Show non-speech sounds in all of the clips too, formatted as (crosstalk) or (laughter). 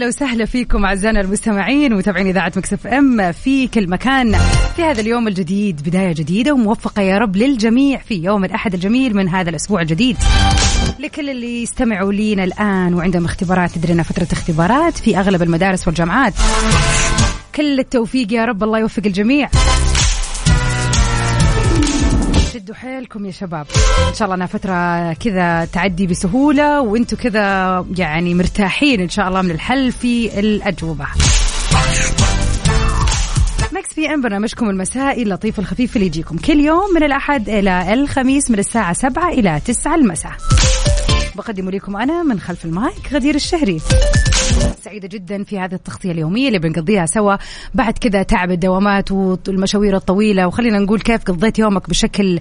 ويا هلا وسهلا فيكم أعزائنا المستمعين ومتابعين إذاعة مكسف إم في كل مكان في هذا اليوم الجديد بداية جديدة وموفقة يا رب للجميع في يوم الأحد الجميل من هذا الأسبوع الجديد. لكل اللي يستمعوا لينا الآن وعندهم اختبارات تدري إنها فترة اختبارات في أغلب المدارس والجامعات. كل التوفيق يا رب الله يوفق الجميع. شدوا حيلكم يا شباب. إن شاء الله انها فترة كذا تعدي بسهولة وأنتم كذا يعني مرتاحين إن شاء الله من الحل في الأجوبة. Mix PM برنامجكم المسائي اللطيف الخفيف اللي يجيكم كل يوم من الأحد إلى الخميس من الساعة 7 إلى 9 المساء. بقدم لكم أنا من خلف المايك غدير الشهري. سعيدة جدا في هذه التغطية اليومية اللي بنقضيها سوا. بعد كذا تعب الدوامات والمشاوير الطويلة وخلينا نقول كيف قضيت يومك بشكل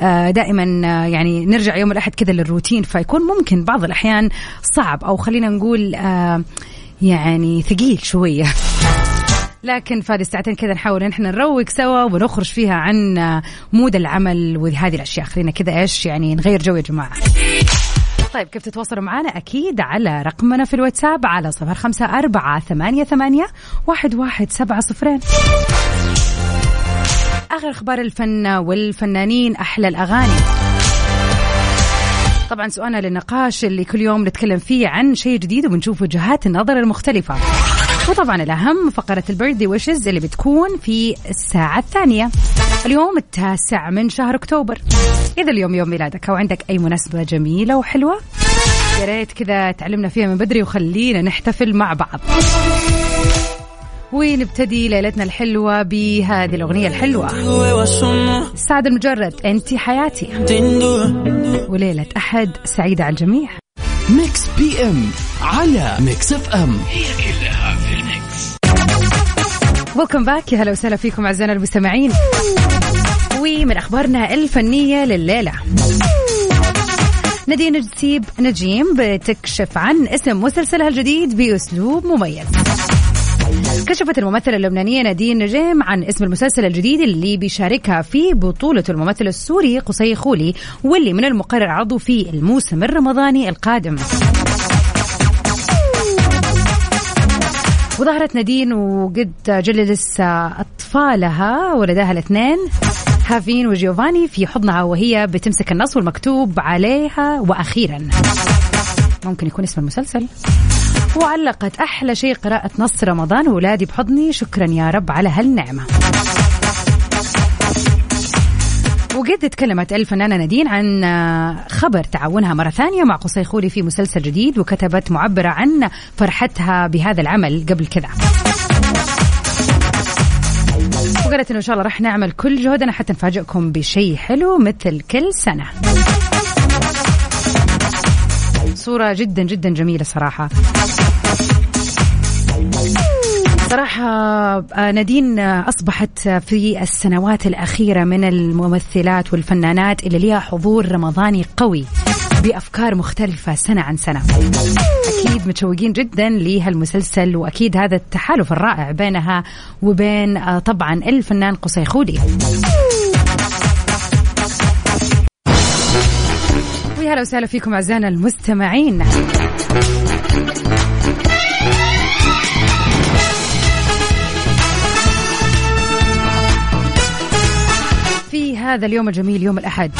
آه، دائما آه، يعني نرجع يوم الأحد كذا للروتين. فيكون ممكن بعض الأحيان صعب أو خلينا نقول آه، يعني ثقيل شوية. لكن في هذه الساعتين كذا نحاول إن إحنا نروق سوا ونخرج فيها عن مود العمل وهذه الأشياء. خلينا كذا إيش يعني نغير جو يا جماعة. طيب كيف تتواصلوا معنا؟ أكيد على رقمنا في الواتساب على صفر خمسة أربعة ثمانية, ثمانية واحد, واحد سبعة صفرين. آخر أخبار الفن والفنانين أحلى الأغاني. طبعا سؤالنا للنقاش اللي كل يوم نتكلم فيه عن شيء جديد وبنشوف وجهات النظر المختلفة. وطبعا الأهم فقرة البيرثدي ويشز اللي بتكون في الساعة الثانية. اليوم التاسع من شهر أكتوبر. إذا اليوم يوم ميلادك أو عندك أي مناسبة جميلة وحلوة يا ريت كذا تعلمنا فيها من بدري وخلينا نحتفل مع بعض. ونبتدي ليلتنا الحلوة بهذه الأغنية الحلوة. سعد المجرد أنت حياتي. وليلة أحد سعيدة على الجميع. Mix PM على Mix FM. هي كلها. Welcome back يا هلا وسهلا فيكم أعزائنا المستمعين. ومن أخبارنا الفنية لليلة. نادين نسيب نجيم بتكشف عن اسم مسلسلها الجديد بأسلوب مميز. كشفت الممثلة اللبنانية نادين نجيم عن اسم المسلسل الجديد اللي بيشاركها في بطولة الممثل السوري قصي خولي واللي من المقرر عرضه في الموسم الرمضاني القادم. وظهرت نادين وقد جلس أطفالها ولداها الاثنين هافين وجيوفاني في حضنها وهي بتمسك النص والمكتوب عليها وأخيرا. ممكن يكون اسم المسلسل. وعلقت أحلى شيء قراءة نص رمضان وولادي بحضني شكرا يا رب على هالنعمة. وقد تكلمت الفنانة نادين عن خبر تعاونها مرة ثانية مع قصي خولي في مسلسل جديد وكتبت معبرة عن فرحتها بهذا العمل قبل كذا. وقالت إنه إن شاء الله راح نعمل كل جهدنا حتى نفاجئكم بشيء حلو مثل كل سنة. صورة جدا جدا جميلة صراحة. صراحة آه، نادين آه، أصبحت في السنوات الأخيرة من الممثلات والفنانات اللي لها حضور رمضاني قوي بأفكار مختلفة سنة عن سنة. أكيد متشوقين جدا لهالمسلسل وأكيد هذا التحالف الرائع بينها وبين آه، طبعا الفنان قصي خولي ويا هلا وسهلا فيكم أعزائنا المستمعين. هذا اليوم الجميل يوم الأحد.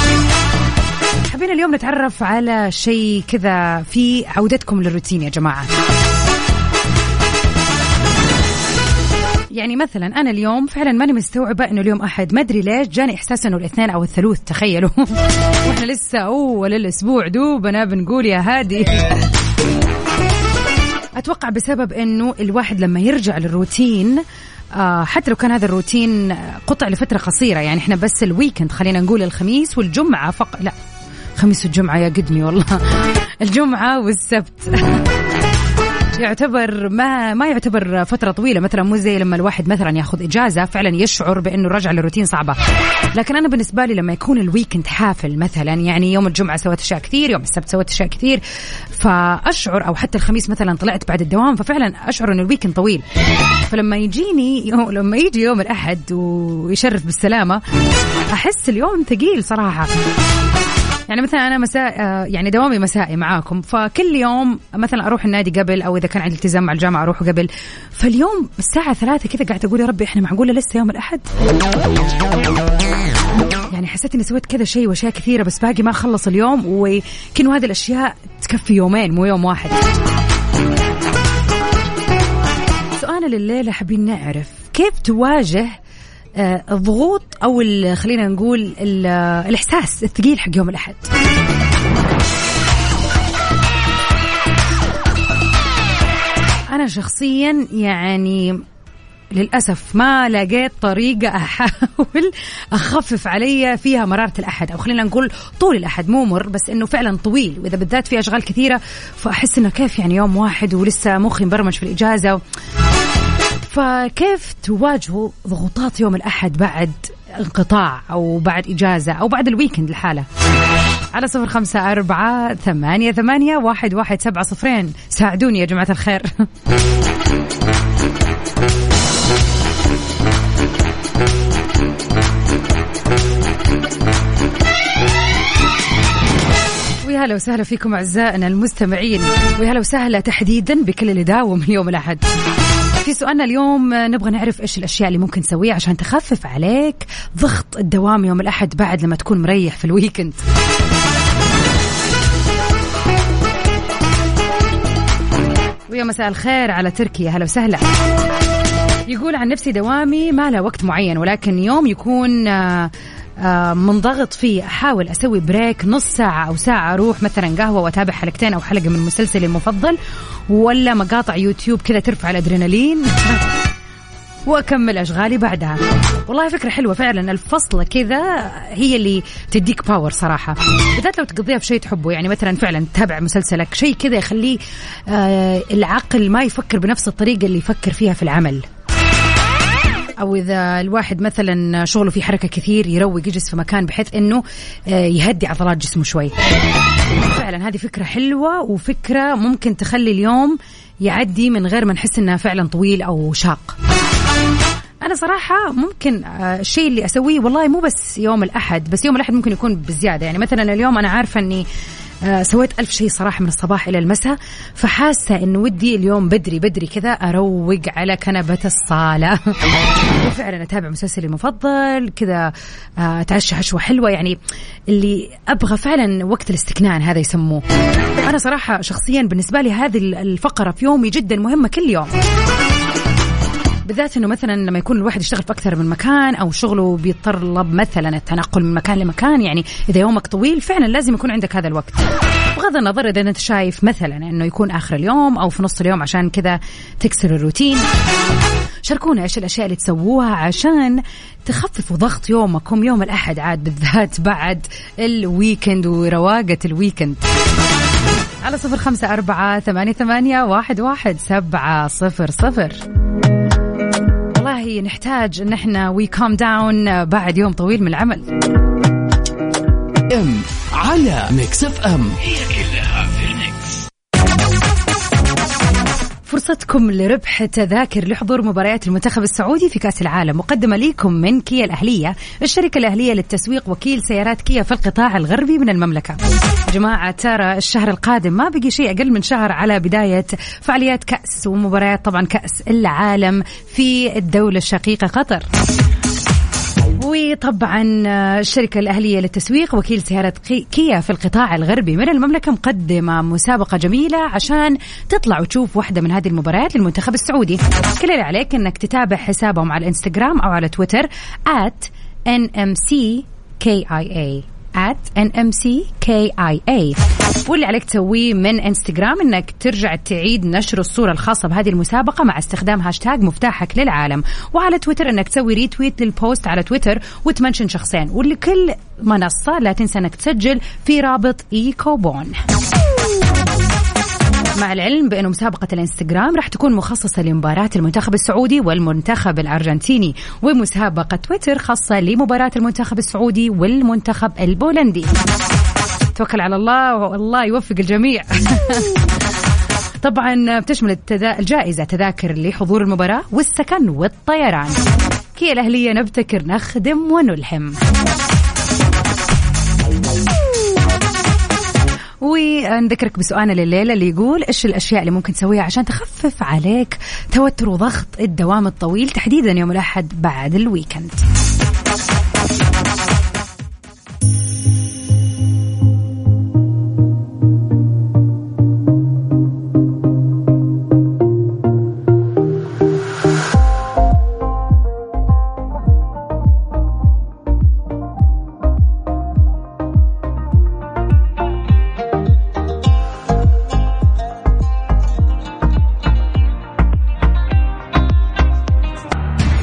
حبينا اليوم نتعرف على شيء كذا في عودتكم للروتين يا جماعة. يعني مثلا أنا اليوم فعلا ماني مستوعبة إنه اليوم أحد. ما أدري ليش جاني إحساس إنه الاثنين أو الثلوث تخيلوا. (laughs) وإحنا لسه أول الأسبوع دوبنا بنقول يا هادي. أتوقع بسبب إنه الواحد لما يرجع للروتين آه حتى لو كان هذا الروتين قطع لفترة قصيرة يعني إحنا بس ال weekend خلينا نقول الخميس والجمعة فقط. لا خميس والجمعة يا قدمي والله. (laughs) الجمعة والسبت. (laughs) يعتبر ما ما يعتبر فترة طويلة مثلا مو زي لما الواحد مثلا ياخذ إجازة فعلا يشعر بأنه رجع للروتين صعبة. لكن أنا بالنسبة لي لما يكون ال weekend حافل مثلا يعني يوم الجمعة سويت أشياء كثير يوم السبت سويت أشياء كثير فأشعر أو حتى الخميس مثلا طلعت بعد الدوام ففعلا أشعر إنه ال weekend طويل. فلما يجيني يوم لما يجي يوم الأحد ويشرف بالسلامة أحس اليوم ثقيل صراحة. يعني مثلا أنا مساء آه، يعني دوامي مسائي معاكم فكل يوم مثلا أروح النادي قبل أو إذا كان عندي التزام مع الجامعة أروح قبل. فاليوم الساعة ثلاثة كذا قاعدة أقول يا ربي إحنا معقولة لسه يوم الأحد؟ يعني حسيت إني سويت كذا شيء وأشياء كثيرة بس باقي ما خلص اليوم وكانوا هذه الأشياء تكفي يومين مو يوم واحد. سؤالنا لليلة حابين نعرف كيف تواجه الضغوط أو خلينا نقول الإحساس الثقيل حق يوم الأحد. أنا شخصيا يعني للأسف ما لقيت طريقة أحاول أخفف علي فيها مرارة الأحد أو خلينا نقول طول الأحد مو مر بس إنه فعلا طويل. وإذا بالذات في أشغال كثيرة فأحس إنه كيف يعني يوم واحد ولسه مخي مبرمج في الإجازة فكيف تواجهوا ضغوطات يوم الأحد بعد انقطاع أو بعد إجازة أو بعد الويكند لحالة؟ على صفر خمسة أربعة ثمانية ثمانية واحد واحد سبعة صفرين. ساعدوني يا جماعة الخير. (laughs) ويا هلا وسهلا فيكم أعزائنا المستمعين. ويا هلا وسهلا تحديدا بكل اللي داوم اليوم الأحد. في سؤالنا اليوم نبغى نعرف إيش الأشياء اللي ممكن تسويها عشان تخفف عليك ضغط الدوام يوم الأحد بعد لما تكون مريح في الويكند ويا مساء الخير على تركيا. هلا وسهلا. يقول عن نفسي دوامي ما له وقت معين ولكن يوم يكون آه منضغط فيه أحاول أسوي break نص ساعة أو ساعة أروح مثلا قهوة وأتابع حلقتين أو حلقة من مسلسلي المفضل ولا مقاطع يوتيوب كذا ترفع الأدرينالين. (laughs) وأكمل أشغالي بعدها. والله فكرة حلوة فعلا الفصله كذا هي اللي تديك power صراحة. بالذات لو تقضيها في شيء تحبه يعني مثلا فعلا تتابع مسلسلك شيء كذا يخليه آه العقل ما يفكر بنفس الطريقة اللي يفكر فيها في العمل. أو إذا الواحد مثلا شغله في حركة كثير يروق يجلس في مكان بحيث إنه آه، يهدي عضلات جسمه شوي. فعلا هذه فكرة حلوة وفكرة ممكن تخلي اليوم يعدي من غير ما نحس انها فعلا طويل أو شاق. أنا صراحة ممكن آه، الشيء اللي أسويه والله مو بس يوم الأحد بس يوم الأحد ممكن يكون بزيادة. يعني مثلا اليوم أنا عارفة إني سويت ألف شيء صراحة من الصباح إلى المساء فحاسة إنه ودي اليوم بدري بدري كذا أروق على كنبة الصالة. (laughs) وفعلا أتابع مسلسلي المفضل كذا آه، أتعشى عشوة حلوة. يعني اللي أبغى فعلا وقت الاستكنان هذا يسموه. أنا صراحة شخصيا بالنسبة لي هذه الفقرة في يومي جدا مهمة كل يوم. بالذات إنه مثلا لما يكون الواحد يشتغل في أكثر من مكان أو شغله بيتطلب مثلا التنقل من مكان لمكان يعني إذا يومك طويل فعلا لازم يكون عندك هذا الوقت. بغض النظر إذا أنت شايف مثلا إنه يكون آخر اليوم أو في نص اليوم عشان كذا تكسر الروتين. شاركونا إيش الأشياء اللي تسووها عشان تخففوا ضغط يومكم يوم الأحد عاد بالذات بعد ال weekend ورواقة ال weekend. على صفر خمسة أربعة ثمانية ثمانية واحد واحد سبعة صفر صفر. نحتاج ان إحنا we calm down بعد يوم طويل من العمل. PM على Mix FM. هي كلها. فرصتكم لربح تذاكر لحضور مباريات المنتخب السعودي في كأس العالم. مقدمة لكم من كيا الأهلية الشركة الأهلية للتسويق وكيل سيارات كيا في القطاع الغربي من المملكة. جماعة ترى الشهر القادم ما بقي شيء أقل من شهر على بداية فعاليات كأس ومباريات طبعا كأس العالم في الدولة الشقيقة قطر. وطبعا الشركة الأهلية للتسويق وكيل سيارة كيا في القطاع الغربي من المملكة مقدمة مسابقة جميلة عشان تطلع وتشوف واحدة من هذه المباريات للمنتخب السعودي. كل اللي عليك أنك تتابع حسابهم على الإنستغرام أو على تويتر at nmckia at nmckia واللي عليك تسويه من انستغرام إنك ترجع تعيد نشر الصورة الخاصة بهذه المسابقة مع استخدام هاشتاج مفتاحك للعالم. وعلى تويتر إنك تسوي retweet لل post على تويتر وتمنشن شخصين. ولكل منصة لا تنسى إنك تسجل في رابط e-coupon مع العلم بأنه مسابقة الانستغرام راح تكون مخصصة لمباراة المنتخب السعودي والمنتخب الأرجنتيني ومسابقة تويتر خاصة لمباراة المنتخب السعودي والمنتخب البولندي. توكل على الله والله يوفق الجميع. (laughs) طبعا بتشمل التدا... الجائزة تذاكر لحضور المباراة والسكن والطيران. كيا الأهلية نبتكر نخدم ونلهم. ونذكرك بسؤالنا لليلة اللي يقول إيش الأشياء اللي ممكن تسويها عشان تخفف عليك توتر وضغط الدوام الطويل تحديدا يوم الأحد بعد الويكند؟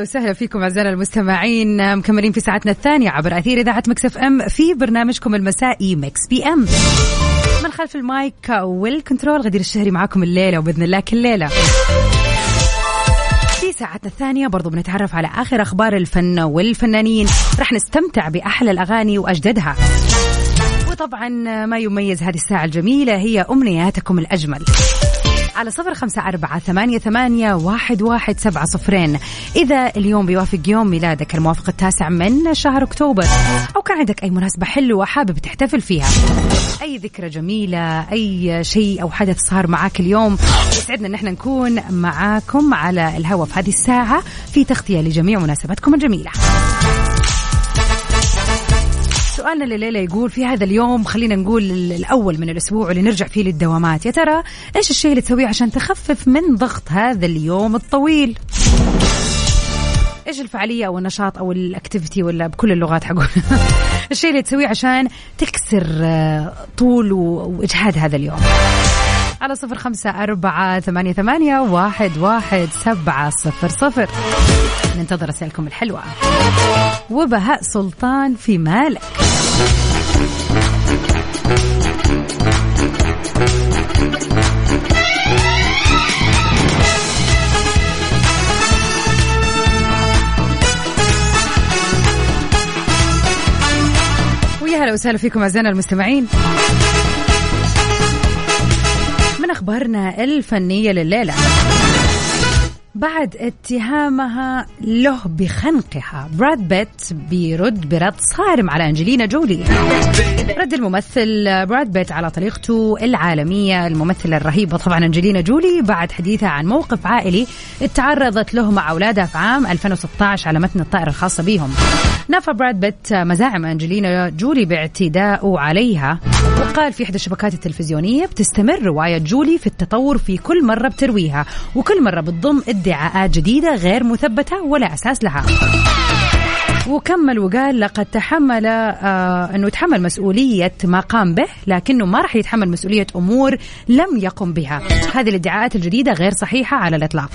ويا هلا وسهلا فيكم اعزائنا المستمعين مكملين في ساعتنا الثانية عبر أثير إذاعة Mix FM في برنامجكم المسائي Mix PM. من خلف ال mic وال control غدير الشهري معاكم الليلة وبإذن الله كل ليلة. في ساعتنا الثانية برضو بنتعرف على آخر أخبار الفن والفنانين. رح نستمتع بأحلى الأغاني وأجددها. وطبعا ما يميز هذه الساعة الجميلة هي أمنياتكم الأجمل. على صفر خمسة أربعة ثمانية, ثمانية واحد, واحد سبعة صفرين. إذا اليوم بيوافق يوم ميلادك الموافق التاسع من شهر أكتوبر. أو كان عندك أي مناسبة حلوة حابب تحتفل فيها. أي ذكرى جميلة أي شيء أو حدث صار معاك اليوم. يسعدنا أن إحنا نكون معاكم على الهواء في هذه الساعة في تغطية لجميع مناسباتكم الجميلة. سؤالنا لليلة يقول في هذا اليوم خلينا نقول الأول من الأسبوع واللي نرجع فيه للدوامات. يا ترى إيش الشيء اللي تسويه عشان تخفف من ضغط هذا اليوم الطويل؟ إيش الفعالية أو النشاط أو الاكتيفيتي ولا بكل اللغات حقول؟ (laughs) الشيء اللي تسويه عشان تكسر آه، طول وإجهاد هذا اليوم. على صفر خمسة أربعة ثمانية, ثمانية واحد, واحد سبعة صفر صفر. ننتظر رسائلكم الحلوة. وبهاء سلطان في مالك. ويا هلا وسهلا فيكم أعزائنا المستمعين. من أخبارنا الفنية لليلة. بعد اتهامها له بخنقها. براد بيت بيرد برد صارم على أنجلينا جولي. رد الممثل براد بيت على طريقته العالمية. الممثله الرهيبه طبعا أنجلينا جولي بعد حديثها عن موقف عائلي تعرضت له مع اولادها في عام 2016 على متن الطائرة الخاصة بهم. نفى براد بيت مزاعم أنجلينا جولي باعتداءه عليها. وقال في إحدى الشبكات التلفزيونية بتستمر رواية جولي في التطور في كل مرة بترويها وكل مرة بتضم ادعاءات جديدة غير مثبتة ولا أساس لها. وكمل وقال لقد تحمل آه أنه يتحمل مسؤولية ما قام به لكنه ما راح يتحمل مسؤولية أمور لم يقم بها. هذه الادعاءات الجديدة غير صحيحة على الإطلاق.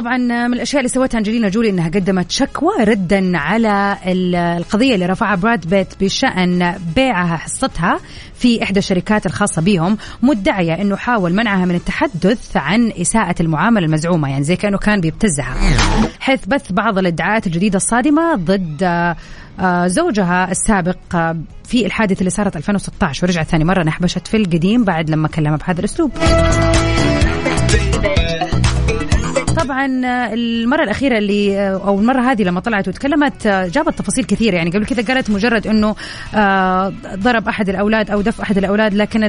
طبعا من الأشياء اللي سوتها أنجلينا جولي إنها قدمت شكوى ردا على ال- القضية اللي رفعها براد بيت بشأن بيعها حصتها في إحدى الشركات الخاصة بهم مدعية إنه حاول منعها من التحدث عن إساءة المعاملة المزعومة يعني زي كأنه كان بيبتزها. حيث بث بعض الادعاءات الجديدة الصادمة ضد آه، زوجها السابق آه، في الحادث اللي صارت 2016 ورجعت ثاني مرة نحبشت في القديم بعد لما كلمها بهذا الأسلوب. طبعا المرة الأخيرة اللي أو المرة هذه لما طلعت وتكلمت جابت تفاصيل كثيرة. يعني قبل كذا قالت مجرد إنه آه، ضرب أحد الأولاد أو دف أحد الأولاد. لكن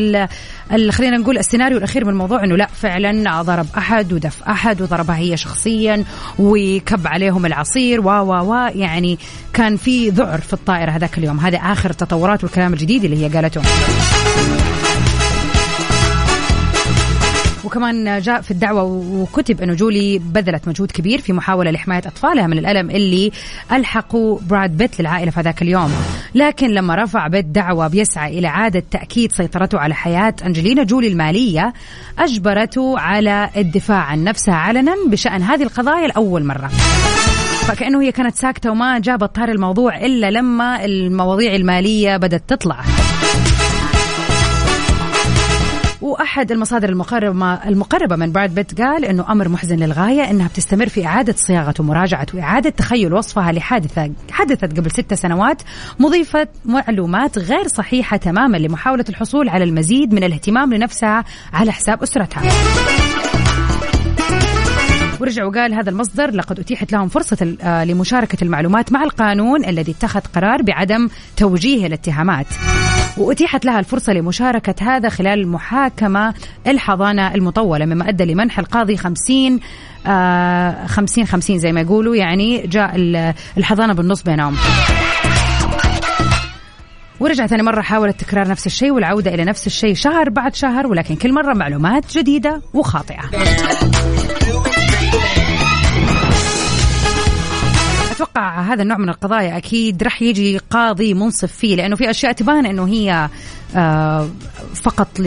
خلينا نقول السيناريو الأخير من الموضوع إنه لا فعلا ضرب أحد ودف أحد وضربها هي شخصيا وكب عليهم العصير. و و و يعني كان في ذعر في الطائرة هذاك اليوم. هذا آخر التطورات والكلام الجديد اللي هي قالته. وكمان جاء في الدعوة وكتب أنه جولي بذلت مجهود كبير في محاولة لحماية أطفالها من الألم اللي ألحقوا براد بيت للعائلة في ذاك اليوم. لكن لما رفع بيت دعوة بيسعى إلى إعادة تأكيد سيطرته على حياة أنجلينا جولي المالية أجبرته على الدفاع عن نفسها علنا بشأن هذه القضايا لأول مرة. فكأنه هي كانت ساكتة وما جابت طار الموضوع إلا لما المواضيع المالية بدأت تطلع. وأحد المصادر المقربه المقربة من براد بيت قال إنه أمر محزن للغاية إنها بتستمر في إعادة صياغة ومراجعة وإعادة تخيل وصفها لحادثه حدثت قبل ست سنوات مضيفه معلومات غير صحيحة تماما لمحاولة الحصول على المزيد من الاهتمام لنفسها على حساب أسرتها. ورجع وقال هذا المصدر لقد أتيحت لهم فرصة آه، لمشاركة المعلومات مع القانون الذي اتخذ قرار بعدم توجيه الاتهامات. وأتيحت لها الفرصة لمشاركة هذا خلال المحاكمة الحضانة المطولة مما أدى لمنح القاضي 50 آه 50 50 زي ما يقولوا يعني جاء الحضانة بالنص بينهم. ورجع ثاني مرة حاولت تكرار نفس الشيء والعودة إلى نفس الشيء شهر بعد شهر ولكن كل مرة معلومات جديدة وخاطئة. أتوقع هذا النوع من القضايا أكيد راح يجي قاضي منصف فيه لأنه في أشياء تبان إنه هي آه، فقط ل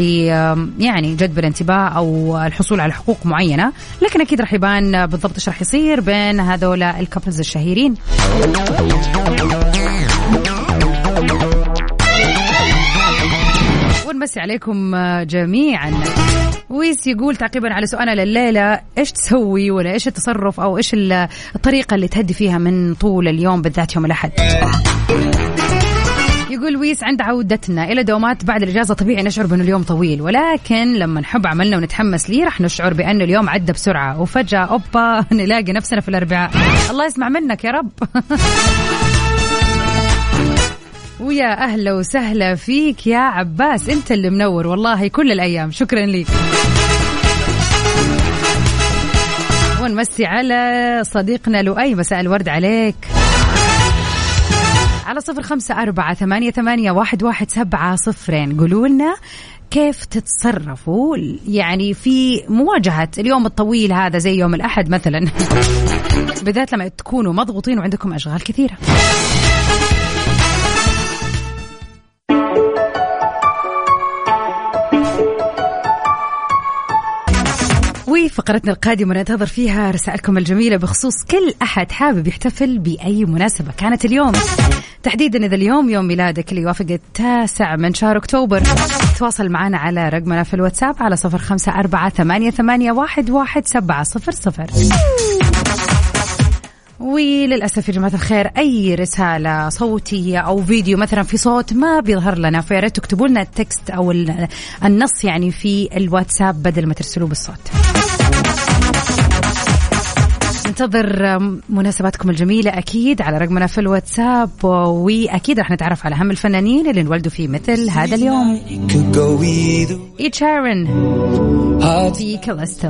يعني جذب الانتباه أو الحصول على حقوق معينة لكن أكيد راح يبان بالضبط إيش راح يصير بين هذول الكابلز الشهيرين. ونمسي عليكم جميعا. ويس يقول تعقيبا على سؤالنا لليلة إيش تسوي ولا إيش التصرف أو إيش الطريقة اللي تهدي فيها من طول اليوم بالذات يوم الأحد؟ يقول ويس عند عودتنا إلى دوامات بعد الإجازة طبيعي نشعر بأنه اليوم طويل ولكن لما نحب عملنا ونتحمس ليه راح نشعر بأنه اليوم عدى بسرعة. وفجأة أوبا (laughs) نلاقي نفسنا في الأربعاء. الله يسمع منك يا رب. (laughs) ويا أهلا وسهلا فيك يا عباس. أنت اللي منور والله كل الأيام. شكرا لك ونمسي على صديقنا لؤي. مساء الورد عليك. على صفر خمسة أربعة ثمانية, ثمانية واحد, واحد سبعة صفرين. قولوا لنا كيف تتصرفوا؟ يعني في مواجهة اليوم الطويل هذا زي يوم الأحد مثلا. (laughs) بالذات لما تكونوا مضغوطين وعندكم أشغال كثيرة. وفقرتنا القادمة ننتظر فيها رسائلكم الجميلة بخصوص كل أحد حابب يحتفل بأي مناسبة. كانت اليوم. تحديدا إذا اليوم يوم ميلادك اللي يوافق التاسع من شهر أكتوبر. تواصل معنا على رقمنا في الواتساب على صفر خمسة أربعة ثمانية, ثمانية واحد, واحد سبعة صفر صفر. وللأسف يا جماعة الخير أي رسالة صوتية أو فيديو مثلا في صوت ما بيظهر لنا فيا ريت تكتبوا لنا التكست أو النص يعني في الواتساب بدل ما ترسلوه بالصوت. ننتظر مناسباتكم الجميلة أكيد على رقمنا في الواتساب وأكيد راح نتعرف على أهم الفنانين اللي انولدوا في مثل هذا اليوم. إيد شارن في كالستو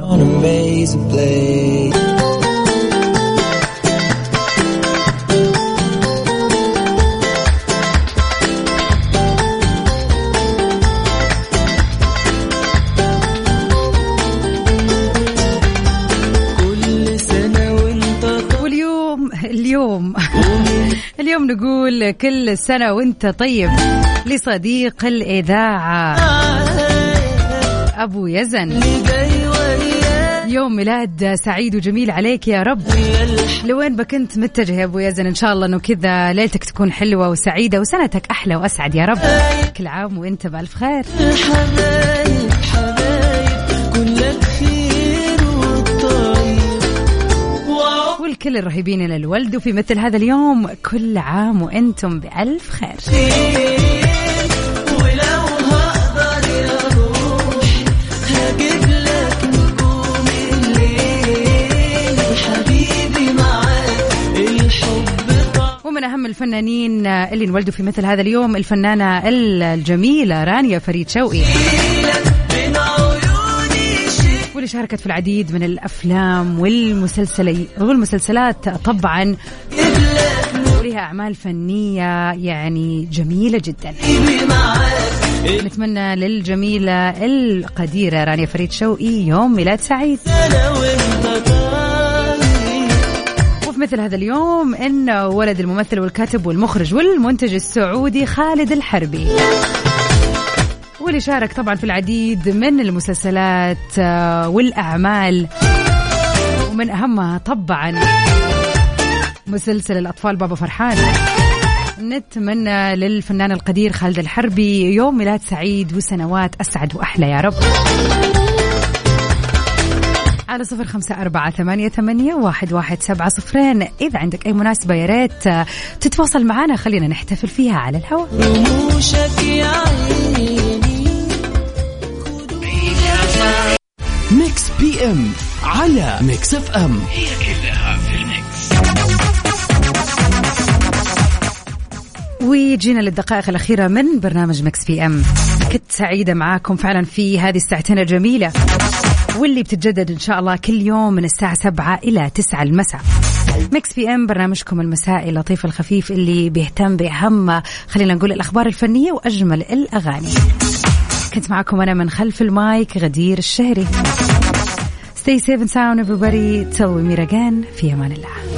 كل سنة وانت طيب. لصديق الإذاعة. أبو يزن. يوم ميلاد سعيد وجميل عليك يا رب. لوين بكنت متجه يا أبو يزن؟ إن شاء الله إنه كذا ليلتك تكون حلوة وسعيدة وسنتك أحلى وأسعد يا رب. كل عام وانت بألف خير. كل الرهيبين للولد وفي مثل هذا اليوم كل عام وأنتم بألف خير. ومن أهم الفنانين اللي انولدوا في مثل هذا اليوم الفنانة الجميلة رانيا فريد شوقي. واللي شاركت في العديد من الأفلام والمسلسلي والمسلسلات طبعا. ولها أعمال فنية يعني جميلة جدا. نتمنى للجميلة القديرة رانيا فريد شوقي يوم ميلاد سعيد. مثل هذا اليوم إن ولد الممثل والكاتب والمخرج والمنتج السعودي خالد الحربي. واللي شارك طبعا في العديد من المسلسلات آه، والأعمال. ومن أهمها طبعا مسلسل الأطفال بابا فرحان. نتمنى للفنان القدير خالد الحربي يوم ميلاد سعيد وسنوات أسعد وأحلى يا رب. على صفر خمسة أربعة ثمانية, ثمانية واحد, واحد سبعة صفرين. إذا عندك أي مناسبة يا ريت تتواصل معنا. خلينا نحتفل فيها على الهواء. M على Mix FM. هي كلها في ال Mix وجينا للدقائق الأخيرة من برنامج Mix PM. كنت سعيدة معاكم فعلا في هذه الساعتين الجميلة واللي بتتجدد إن شاء الله كل يوم من الساعة سبعة إلى تسعة المساء. Mix PM برنامجكم المسائي اللطيف الخفيف اللي بيهتم بأهم خلينا نقول الأخبار الفنية وأجمل الأغاني. كنت معكم أنا من خلف المايك غدير الشهري. Stay safe and sound everybody. Till we meet again. في أمان الله.